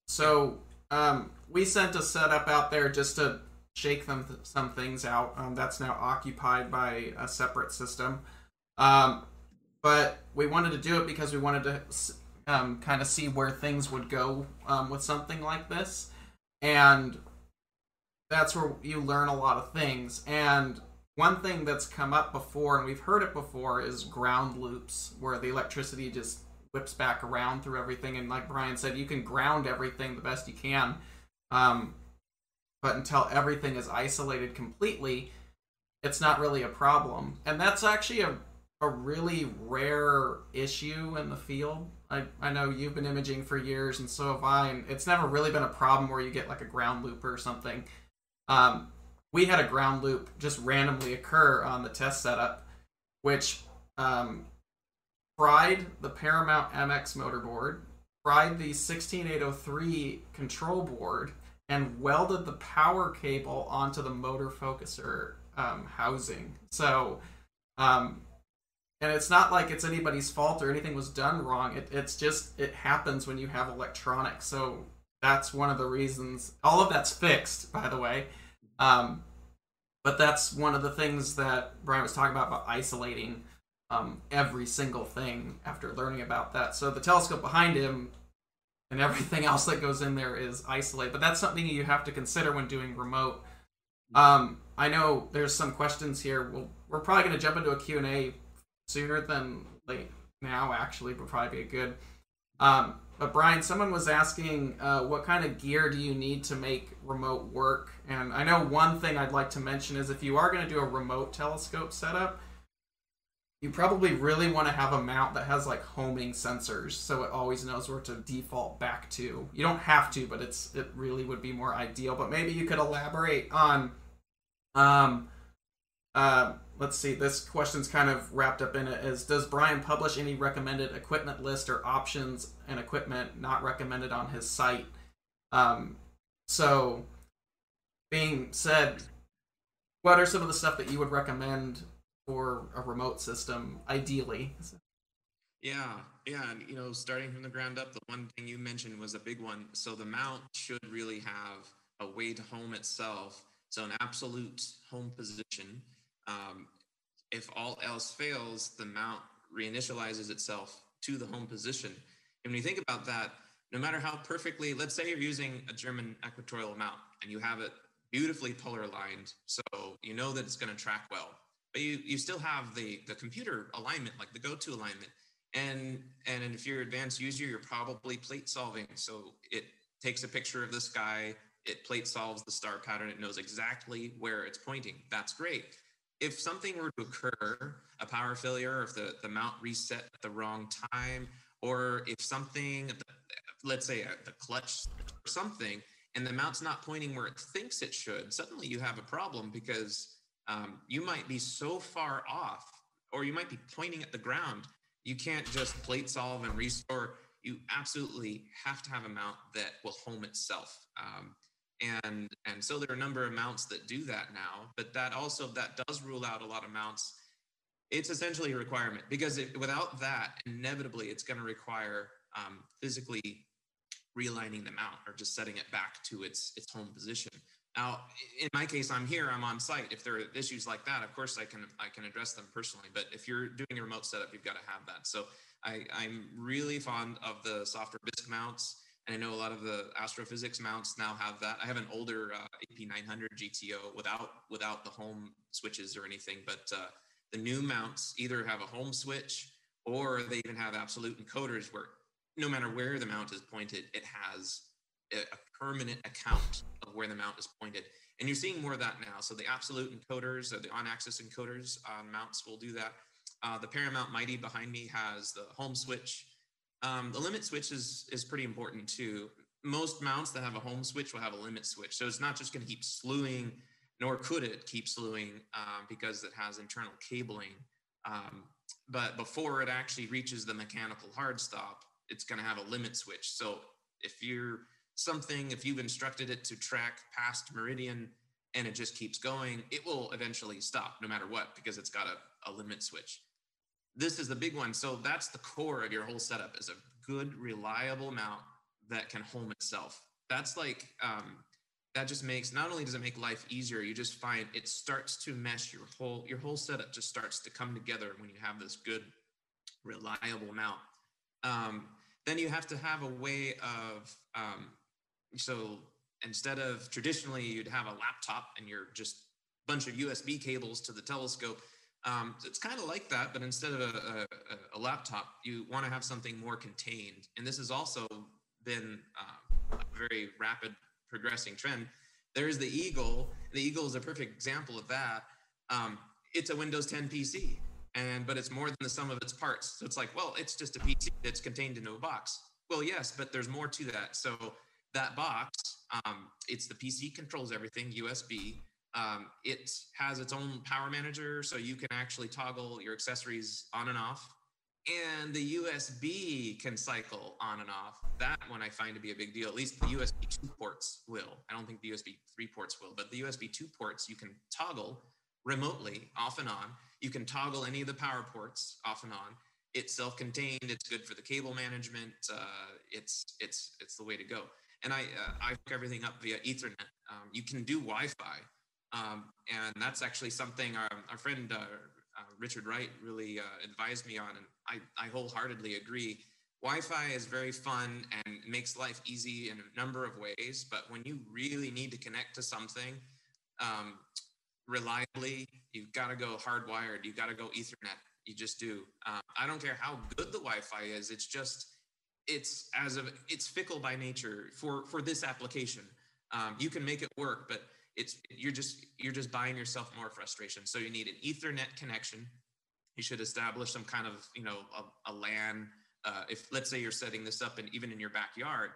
so um, we sent a setup out there just to shake them th- some things out. Um, that's now occupied by a separate system. Um, but we wanted to do it because we wanted to um, kind of see where things would go um, with something like this, and that's where you learn a lot of things. And one thing that's come up before, and we've heard it before, is ground loops, where the electricity just whips back around through everything. And like Bryan said, you can ground everything the best you can, um, but until everything is isolated completely, it's not really a problem. And that's actually a a really rare issue in the field. I, I know you've been imaging for years, and so have I, and it's never really been a problem where you get like a ground loop or something. Um, we had a ground loop just randomly occur on the test setup, which um, fried the Paramount MX motorboard, fried the 16803 control board, and welded the power cable onto the motor focuser um, housing. So um, and it's not like it's anybody's fault or anything was done wrong. It, it's just it happens when you have electronics. So that's one of the reasons. All of that's fixed by the way. Um, but that's one of the things that bryan was talking about about isolating um, every single thing after learning about that. So the telescope behind him and everything else that goes in there is isolated but that's something you have to consider when doing remote um, i know there's some questions here we'll, we're probably going to jump into a q&a sooner than late now, actually, would probably be good. Um, but Bryan, someone was asking, uh, what kind of gear do you need to make remote work? And I know one thing I'd like to mention is if you are going to do a remote telescope setup, you probably really want to have a mount that has like homing sensors, so it always knows where to default back to. You don't have to, but it's it really would be more ideal. But maybe you could elaborate on um, uh, let's see, this question's kind of wrapped up in it is Does Bryan publish any recommended equipment list or options and equipment not recommended on his site? Um, so, being said, what are some of the stuff that you would recommend for a remote system, ideally? Yeah, yeah, and you know, starting from the ground up, the one thing you mentioned was a big one. So the mount should really have a way to home itself, so an absolute home position um, if all else fails, the mount reinitializes itself to the home position. And when you think about that, no matter how perfectly, let's say you're using a German equatorial mount and you have it beautifully polar aligned, so you know that it's going to track well, but you, you still have the, the computer alignment, like the go-to alignment. And, and if you're an advanced user, you're probably plate solving. So it takes a picture of the sky, it plate solves the star pattern, it knows exactly where it's pointing. That's great. If something were to occur, a power failure, if the, the mount reset at the wrong time, or if something, let's say the clutch or something, and the mount's not pointing where it thinks it should, suddenly you have a problem because um, you might be so far off, or you might be pointing at the ground. You can't just plate solve and restore. You absolutely have to have a mount that will home itself. Um, and and so there are a number of mounts that do that now but that also that does rule out a lot of mounts it's essentially a requirement because it, without that inevitably it's going to require um, physically realigning the mount or just setting it back to its its home position now in my case i'm here i'm on site. If there are issues like that of course i can i can address them personally. But if you're doing a remote setup you've got to have that. So I, i'm really fond of the Software Bisque mounts. And I know a lot of the Astro-Physics mounts now have that. I have an older uh, AP900 GTO without without the home switches or anything, but uh, the new mounts either have a home switch or they even have absolute encoders where no matter where the mount is pointed, it has a, permanent account of where the mount is pointed. And you're seeing more of that now. So the absolute encoders, or the on-axis encoders on mounts will do that. Uh, the Paramount MyT behind me has the home switch um, the limit switch is, is pretty important too. Most mounts that have a home switch will have a limit switch. So it's not just going to keep slewing, nor could it keep slewing um, because it has internal cabling. Um, but before it actually reaches the mechanical hard stop, it's going to have a limit switch. So if you're something, if you've instructed it to track past meridian and it just keeps going, it will eventually stop no matter what because it's got a, a limit switch this is the big one. So that's the core of your whole setup is a good, reliable mount that can home itself. That's like, um, that just makes, not only does it make life easier, you just find it starts to mesh your whole, your whole setup just starts to come together when you have this good, reliable mount. Um, then you have to have a way of, um, so instead of traditionally you'd have a laptop and you're just a bunch of USB cables to the telescope, um, it's kind of like that, but instead of a, a, a laptop, you want to have something more contained. And this has also been uh, a very rapid progressing trend. There's the Eagle. The Eagle is a perfect example of that. Um, it's a Windows 10 PC, and but it's more than the sum of its parts. So it's like, well, it's just a PC that's contained into a box. Well, yes, but there's more to that. So that box, um, it's the PC controls everything, USB. Um, it has its own power manager, so you can actually toggle your accessories on and off. And the USB can cycle on and off. That one I find to be a big deal. At least the USB 2 ports will. I don't think the USB 3 ports will, but the USB 2 ports you can toggle remotely off and on. You can toggle any of the power ports off and on. It's self-contained. It's good for the cable management. Uh, it's it's it's the way to go. And I uh, I hook everything up via Ethernet. Um, you can do Wi-Fi um, and that's actually something our, our friend uh, uh, Richard Wright really uh, advised me on, and I, I wholeheartedly agree. Wi-Fi is very fun and makes life easy in a number of ways, but when you really need to connect to something um, reliably, you've got to go hardwired. You've got to go Ethernet. You just do. Uh, I don't care how good the Wi-Fi is. It's just it's as of it's fickle by nature for for this application. Um, you can make it work, but it's you're just you're just buying yourself more frustration. So you need an ethernet connection. You should establish some kind of you know a, a lan. Uh, if let's say you're setting this up and even in your backyard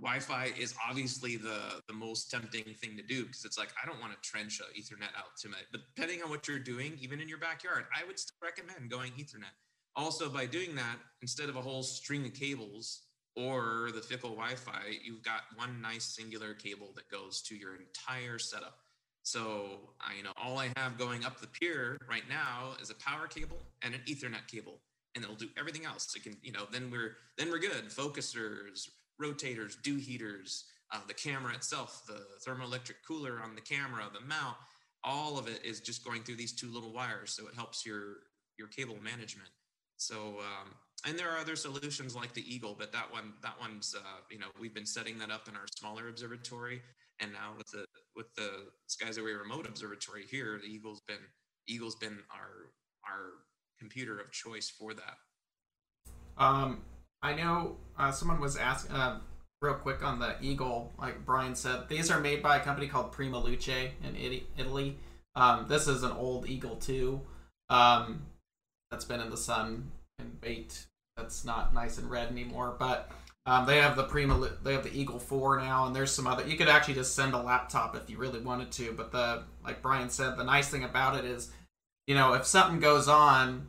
wi-fi is obviously the the most tempting thing to do because it's like i don't want to trench a ethernet out to my but depending on what you're doing even in your backyard i would still recommend going ethernet also by doing that instead of a whole string of cables or the fickle Wi-Fi, you've got one nice singular cable that goes to your entire setup. So I, you know, all I have going up the pier right now is a power cable and an Ethernet cable, and it'll do everything else. It can, you know, then we're then we're good. Focusers, rotators, dew heaters, uh, the camera itself, the thermoelectric cooler on the camera, the mount. all of it is just going through these two little wires. So it helps your, your cable management. So, um, and there are other solutions like the Eagle, but that one, that one's, uh, you know, we've been setting that up in our smaller observatory. And now with the, with the Skies Away remote observatory here, the Eagle's been, Eagle's been our, our computer of choice for that. Um, I know uh, someone was asking, uh, real quick on the Eagle, like Bryan said, these are made by a company called Prima Luce in Italy. Um, this is an old Eagle too. um, that's been in the sun and bait. That's not nice and red anymore, but um, they have the Prima, they have the Eagle 4 now, and there's some other. You could actually just send a laptop if you really wanted to, but the like Bryan said, the nice thing about it is, you know, if something goes on,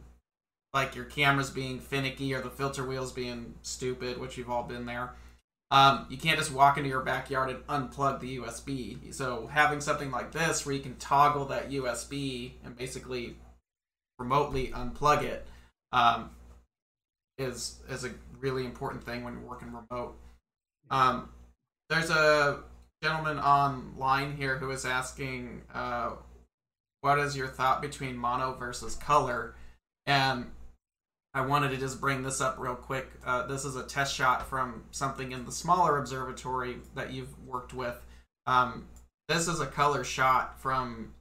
like your camera's being finicky or the filter wheels being stupid, which you've all been there um, you can't just walk into your backyard and unplug the USB. So having something like this where you can toggle that USB and basically remotely unplug it um, is is a really important thing when you're working remote. Um, there's a gentleman online here who is asking, uh, "What is your thought between mono versus color?" And I wanted to just bring this up real quick. Uh, this is a test shot from something in the smaller observatory that you've worked with. Um, this is a color shot from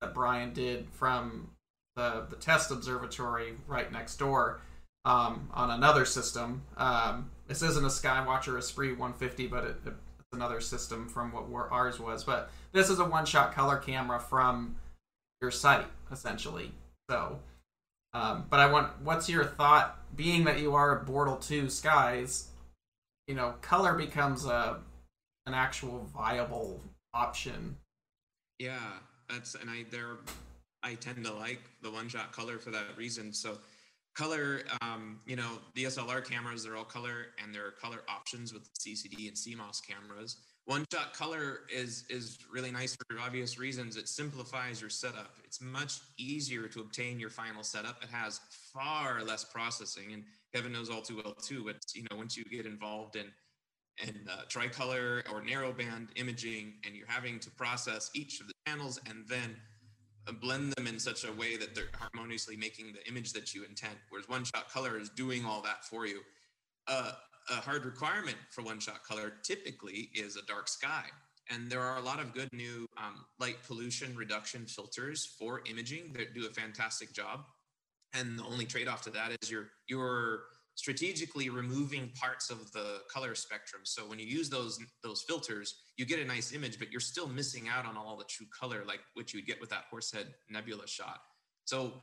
that Bryan did from the the test observatory right next door um, on another system. Um, this isn't a Skywatcher Esprit 150, but it, it's another system from what ours was. But this is a one-shot color camera from your site, essentially. So um, but I want, what's your thought? Being that you are a Bortle two skies, you know, color becomes a an actual viable option. Yeah, that's and I there, I tend to like the one shot color for that reason. So, color, um, you know, DSLR cameras they're all color, and there are color options with CCD and CMOS cameras. One shot color is is really nice for obvious reasons. It simplifies your setup. It's much easier to obtain your final setup. It has far less processing, and Kevin knows all too well too. But you know, once you get involved in in uh, tricolor or narrowband imaging, and you're having to process each of the channels and then blend them in such a way that they're harmoniously making the image that you intend. Whereas one shot color is doing all that for you. Uh, a hard requirement for one shot color typically is a dark sky. And there are a lot of good new um, light pollution reduction filters for imaging that do a fantastic job. And the only trade off to that is you're, you're strategically removing parts of the color spectrum. So when you use those, those filters, you get a nice image, but you're still missing out on all the true color, like what you would get with that Horsehead Nebula shot. So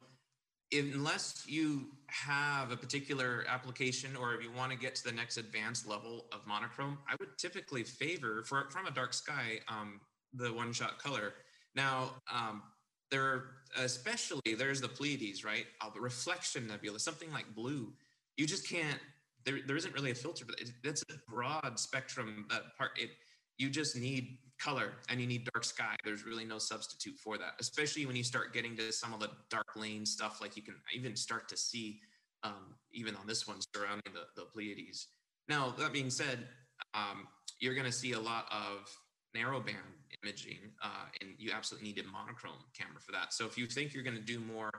unless you have a particular application or if you want to get to the next advanced level of monochrome, I would typically favor for from a dark sky um, the one shot color. Now, um, there especially there's the Pleiades, right? Uh, the reflection nebula, something like blue. You just can't. There, there isn't really a filter, but it, it's a broad spectrum. That part, it you just need color and you need dark sky. There's really no substitute for that, especially when you start getting to some of the dark lane stuff. Like you can even start to see, um, even on this one surrounding the, the Pleiades. Now, that being said, um, you're going to see a lot of narrowband imaging, uh, and you absolutely need a monochrome camera for that. So if you think you're going to do more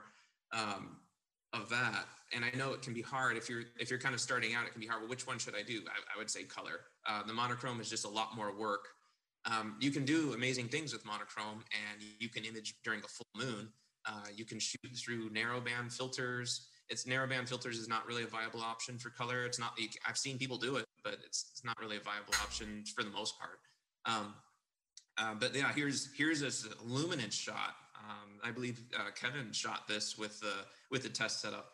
um, of that, and I know it can be hard if you're if you're kind of starting out, it can be hard. Well, which one should I do? I, I would say color. Uh, the monochrome is just a lot more work um, you can do amazing things with monochrome and you can image during a full moon. Uh, you can shoot through narrowband filters. It's narrowband filters is not really a viable option for color. It's not. I've seen people do it, but it's, it's not really a viable option for the most part. Um, uh, but yeah, here's here's this luminance shot. Um, I believe uh, Kevin shot this with the with the test setup.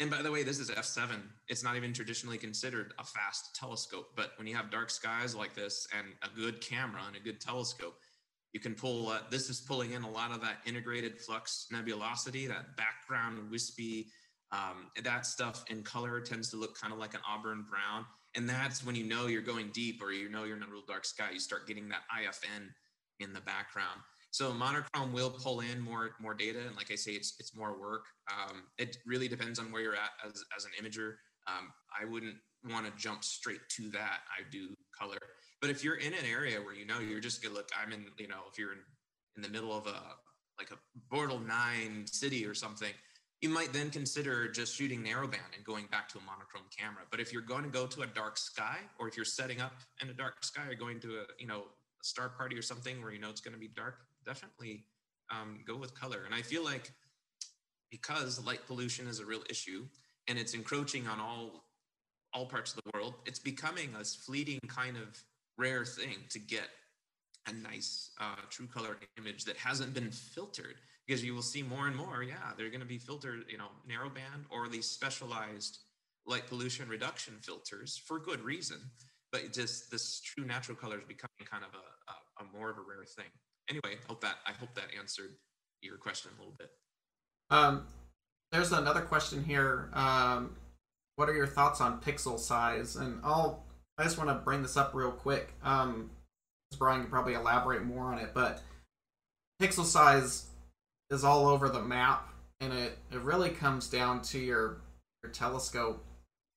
And by the way, this is F7. It's not even traditionally considered a fast telescope. But when you have dark skies like this and a good camera and a good telescope, you can pull, uh, this is pulling in a lot of that integrated flux nebulosity, that background wispy, um, that stuff in color tends to look kind of like an auburn brown. And that's when you know you're going deep or you know you're in a real dark sky, you start getting that IFN in the background. So monochrome will pull in more more data, and like I say, it's it's more work. Um, it really depends on where you're at as as an imager. Um, I wouldn't want to jump straight to that. I do color, but if you're in an area where you know you're just gonna look, I'm in, you know, if you're in in the middle of a like a Bortle 9 city or something, you might then consider just shooting narrowband and going back to a monochrome camera. But if you're going to go to a dark sky, or if you're setting up in a dark sky, or going to a you know a star party or something where you know it's going to be dark, definitely um, go with color. And I feel like because light pollution is a real issue and it's encroaching on all all parts of the world, it's becoming a fleeting kind of rare thing to get a nice uh, true color image that hasn't been filtered. Because you will see more and more yeah they're going to be filtered you know narrowband or these specialized light pollution reduction filters for good reason. But just this true natural color is becoming kind of a, a, a more of a rare thing anyway hope that i hope that answered your question a little bit. Um, there's another question here. Um, what are your thoughts on pixel size? And i'll i just want to bring this up real quick. Um, Bryan can probably elaborate more on it, but pixel size is all over the map, and it, it really comes down to your your telescope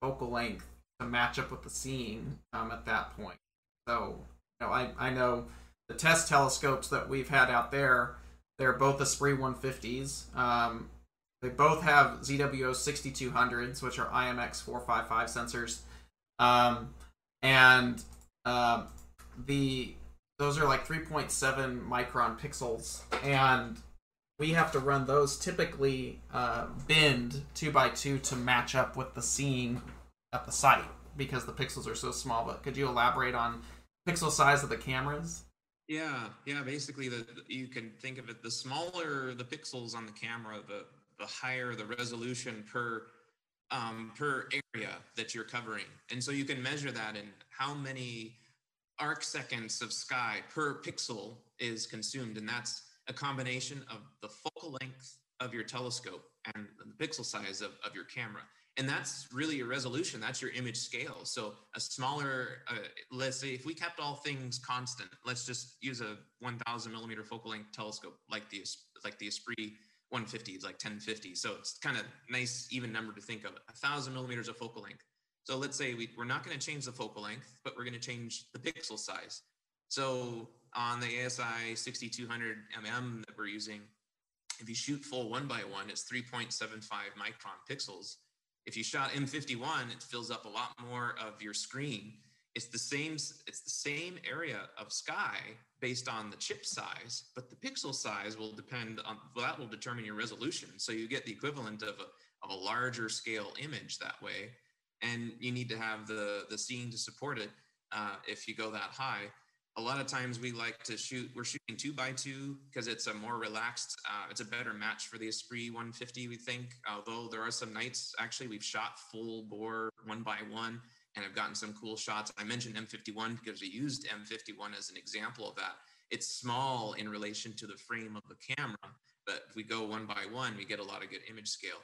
focal length to match up with the seeing um, at that point. So, you know, I, I know the test telescopes that we've had out there, they're both Esprit 150s. Um, they both have ZWO 6200s, which are IMX 455 sensors. Um, and uh, the those are like 3.7 micron pixels and we have to run those typically uh, binned two by two to match up with the seeing at the site because the pixels are so small but could you elaborate on pixel size of the cameras yeah yeah basically the you can think of it the smaller the pixels on the camera the the higher the resolution per um, per area that you're covering and so you can measure that in how many arc seconds of sky per pixel is consumed, and that's a combination of the focal length of your telescope and the pixel size of, of your camera. And that's really your resolution. That's your image scale. So a smaller, uh, let's say if we kept all things constant, let's just use a 1000 millimeter focal length telescope like the, like the Esprit 150, it's like 1050. So it's kind of nice, even number to think of. A thousand millimeters of focal length. So let's say we, we're not going to change the focal length, but we're going to change the pixel size. So on the ASI 6200 mm that we're using, if you shoot full one by one, it's 3.75 micron pixels. If you shot M51, it fills up a lot more of your screen. It's the same. It's the same area of sky based on the chip size, but the pixel size will depend on. That will determine your resolution. So you get the equivalent of a, of a larger scale image that way and you need to have the the seeing to support it uh, if you go that high a lot of times we like to shoot we're shooting two by two because it's a more relaxed uh, it's a better match for the esprit 150 we think. Although there are some nights actually we've shot full bore one by one and have gotten some cool shots. I mentioned m51 because we used m51 as an example of that. It's small in relation to the frame of the camera but if we go one by one we get a lot of good image scale.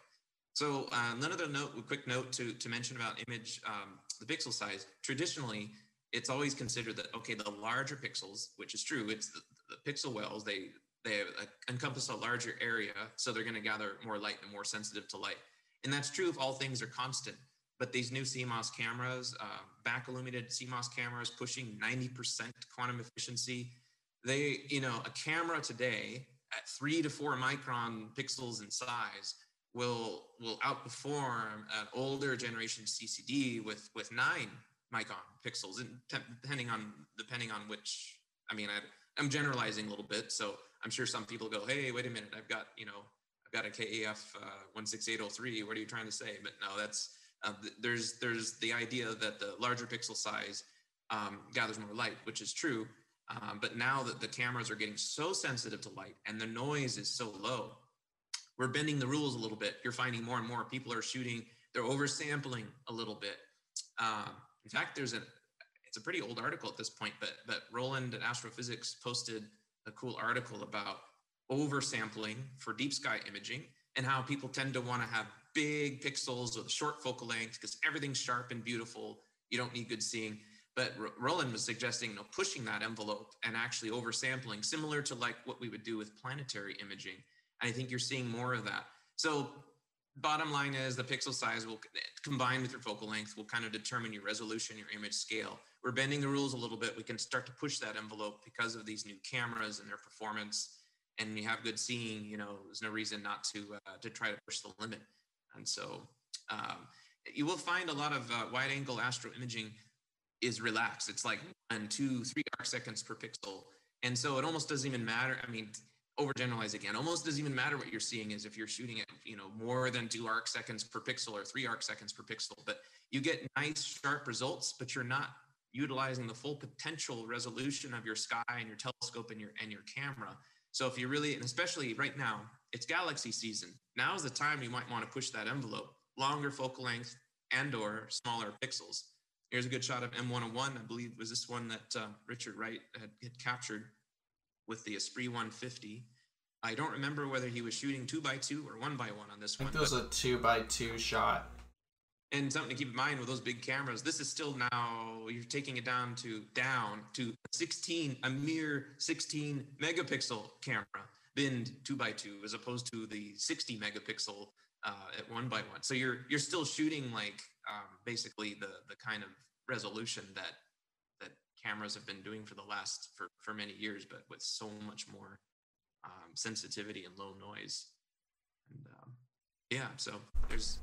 So uh, another note, quick note to, to mention about image, um, the pixel size. Traditionally, it's always considered that okay, the larger pixels, which is true, it's the, the pixel wells. They they uh, encompass a larger area, so they're going to gather more light and more sensitive to light. And that's true if all things are constant. But these new CMOS cameras, uh, back illuminated CMOS cameras, pushing 90% quantum efficiency. They, you know, a camera today at three to four micron pixels in size will will outperform an older generation CCD with with nine micron pixels, and depending on depending on which. I mean, I, I'm generalizing a little bit, so I'm sure some people go, "Hey, wait a minute, I've got you know, I've got a KAF uh, 16803. What are you trying to say?" But no, that's uh, there's there's the idea that the larger pixel size um, gathers more light, which is true. Um, but now that the cameras are getting so sensitive to light and the noise is so low, we're bending the rules a little bit. You're finding more and more people are shooting, they're oversampling a little bit. Um, in fact, there's a it's a pretty old article at this point, but but Roland at Astro-Physics posted a cool article about oversampling for deep sky imaging and how people tend to want to have big pixels with short focal length because everything's sharp and beautiful. You don't need good seeing. But R- Roland was suggesting you know, pushing that envelope and actually oversampling, similar to like what we would do with planetary imaging. And I think you're seeing more of that. So bottom line is the pixel size will combine with your focal length will kind of determine your resolution, your image scale. We're bending the rules a little bit. We can start to push that envelope because of these new cameras and their performance. and you have good seeing, you know, there's no reason not to uh, to try to push the limit. And so um, you will find a lot of uh, wide angle astro imaging is relaxed. It's like one, two, three arc seconds per pixel, and so it almost doesn't even matter. I mean, overgeneralize again. Almost doesn't even matter what you're seeing is if you're shooting at you know more than two arc seconds per pixel or three arc seconds per pixel. But you get nice sharp results, but you're not utilizing the full potential resolution of your sky and your telescope and your and your camera. So if you really, and especially right now, it's galaxy season. Now is the time you might want to push that envelope, longer focal length and or smaller pixels. Here's a good shot of M101. I believe was this one that uh, Richard Wright had, had captured with the Esprit 150. I don't remember whether he was shooting two by two or one by one on this I one. think it was a two by two shot. And something to keep in mind with those big cameras, this is still now you're taking it down to down to 16, a mere 16 megapixel camera, binned two by two, as opposed to the 60 megapixel uh, at one by one. So you're you're still shooting like um, basically the the kind of resolution that that cameras have been doing for the last for for many years, but with so much more um, sensitivity and low noise. And um, yeah, so there's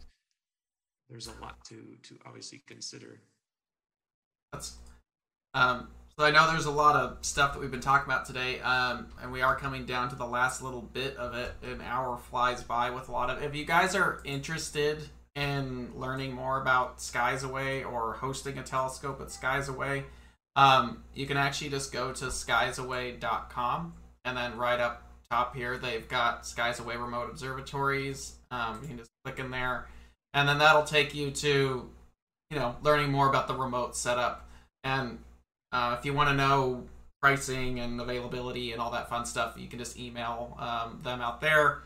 there's a lot to to obviously consider. That's um, so I know there's a lot of stuff that we've been talking about today, um, and we are coming down to the last little bit of it. An hour flies by with a lot of. If you guys are interested in learning more about Skies Away or hosting a telescope at Skies Away, um, you can actually just go to skiesaway.com and then right up top here they've got Skies Away remote observatories. Um, you can just click in there, and then that'll take you to you know learning more about the remote setup and uh, if you want to know pricing and availability and all that fun stuff, you can just email um, them out there.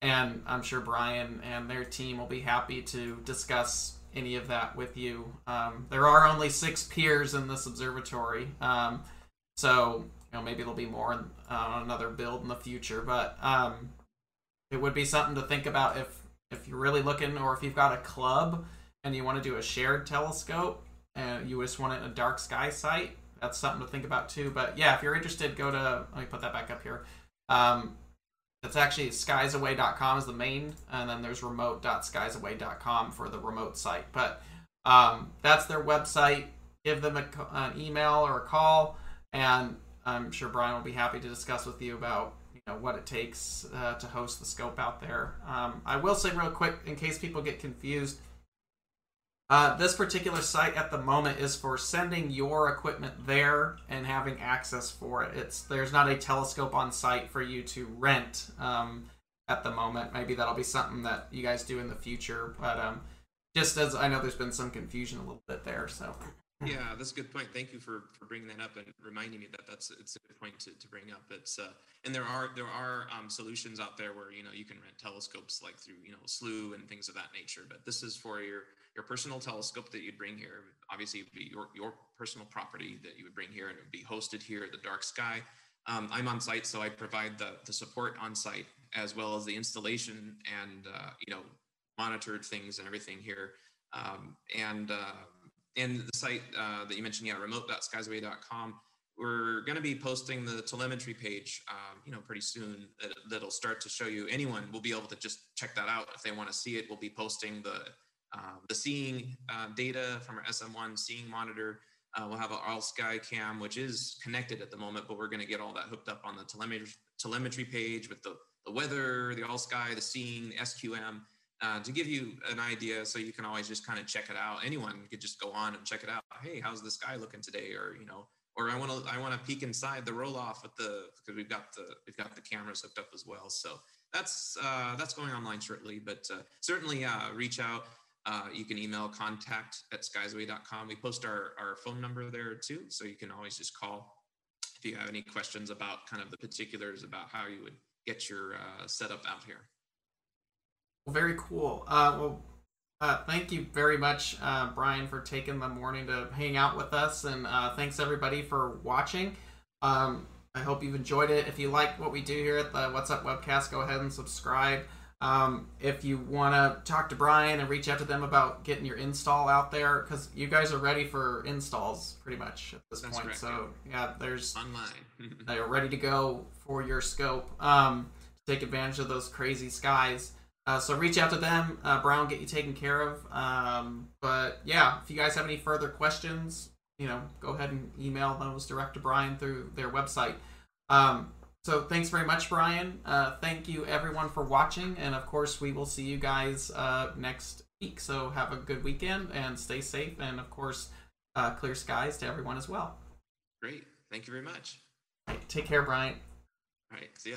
And I'm sure Bryan and their team will be happy to discuss any of that with you. Um, there are only six piers in this observatory, um, so you know maybe there'll be more on uh, another build in the future. But um, it would be something to think about if if you're really looking, or if you've got a club and you want to do a shared telescope and you just want it in a dark sky site that's something to think about too. But yeah, if you're interested, go to let me put that back up here. Um, it's actually skiesaway.com is the main, and then there's remote.skiesaway.com for the remote site. But um, that's their website. Give them a, an email or a call, and I'm sure Bryan will be happy to discuss with you about you know what it takes uh, to host the scope out there. Um, I will say real quick, in case people get confused uh, this particular site at the moment is for sending your equipment there and having access for it. It's there's not a telescope on site for you to rent um, at the moment. Maybe that'll be something that you guys do in the future. But um, just as I know, there's been some confusion a little bit there. So yeah, that's a good point. Thank you for, for bringing that up and reminding me that that's it's a good point to, to bring up. It's uh, and there are there are um, solutions out there where you know you can rent telescopes like through you know Slooh and things of that nature. But this is for your your personal telescope that you'd bring here. Obviously, it would be your your personal property that you would bring here, and it would be hosted here at the Dark Sky. Um, I'm on site, so I provide the the support on site as well as the installation and uh, you know monitored things and everything here. Um, and uh, and the site uh, that you mentioned, yeah, remote.skiesaway.com, we're going to be posting the telemetry page, um, you know, pretty soon. That, that'll start to show you. Anyone will be able to just check that out if they want to see it. We'll be posting the uh, the seeing uh, data from our SM1 seeing monitor. Uh, we'll have an all sky cam, which is connected at the moment, but we're going to get all that hooked up on the telemetry telemetry page with the the weather, the all sky, the seeing, the SQM uh, to give you an idea so you can always just kind of check it out. Anyone could just go on and check it out. Hey how's the sky looking today? Or you know or i want to i want to peek inside the roll off with the because we've got the we've got the cameras hooked up as well. So that's uh, that's going online shortly but uh, certainly uh, reach out. Uh, you can email contact at skiesaway.com we post our, our phone number there too so you can always just call if you have any questions about kind of the particulars about how you would get your uh, setup out here well, very cool. Uh, well, uh, thank you very much, uh, Bryan, for taking the morning to hang out with us, and uh, thanks everybody for watching. Um, I hope you've enjoyed it. If you like what we do here at the What's Up webcast, go ahead and subscribe. Um, if you want to talk to Bryan and reach out to them about getting your install out there, because you guys are ready for installs pretty much at this That's point. correct, so yeah, there's Online. they're ready to go for your scope. Um, to take advantage of those crazy skies. Uh, so reach out to them. Uh, Brown get you taken care of. Um, but yeah, if you guys have any further questions, you know, go ahead and email those direct to Bryan through their website. Um, so thanks very much, Bryan. Uh, thank you everyone for watching, and of course we will see you guys uh, next week. So have a good weekend and stay safe, and of course uh, clear skies to everyone as well. Great. Thank you very much. Right, take care, Bryan. All right. See ya.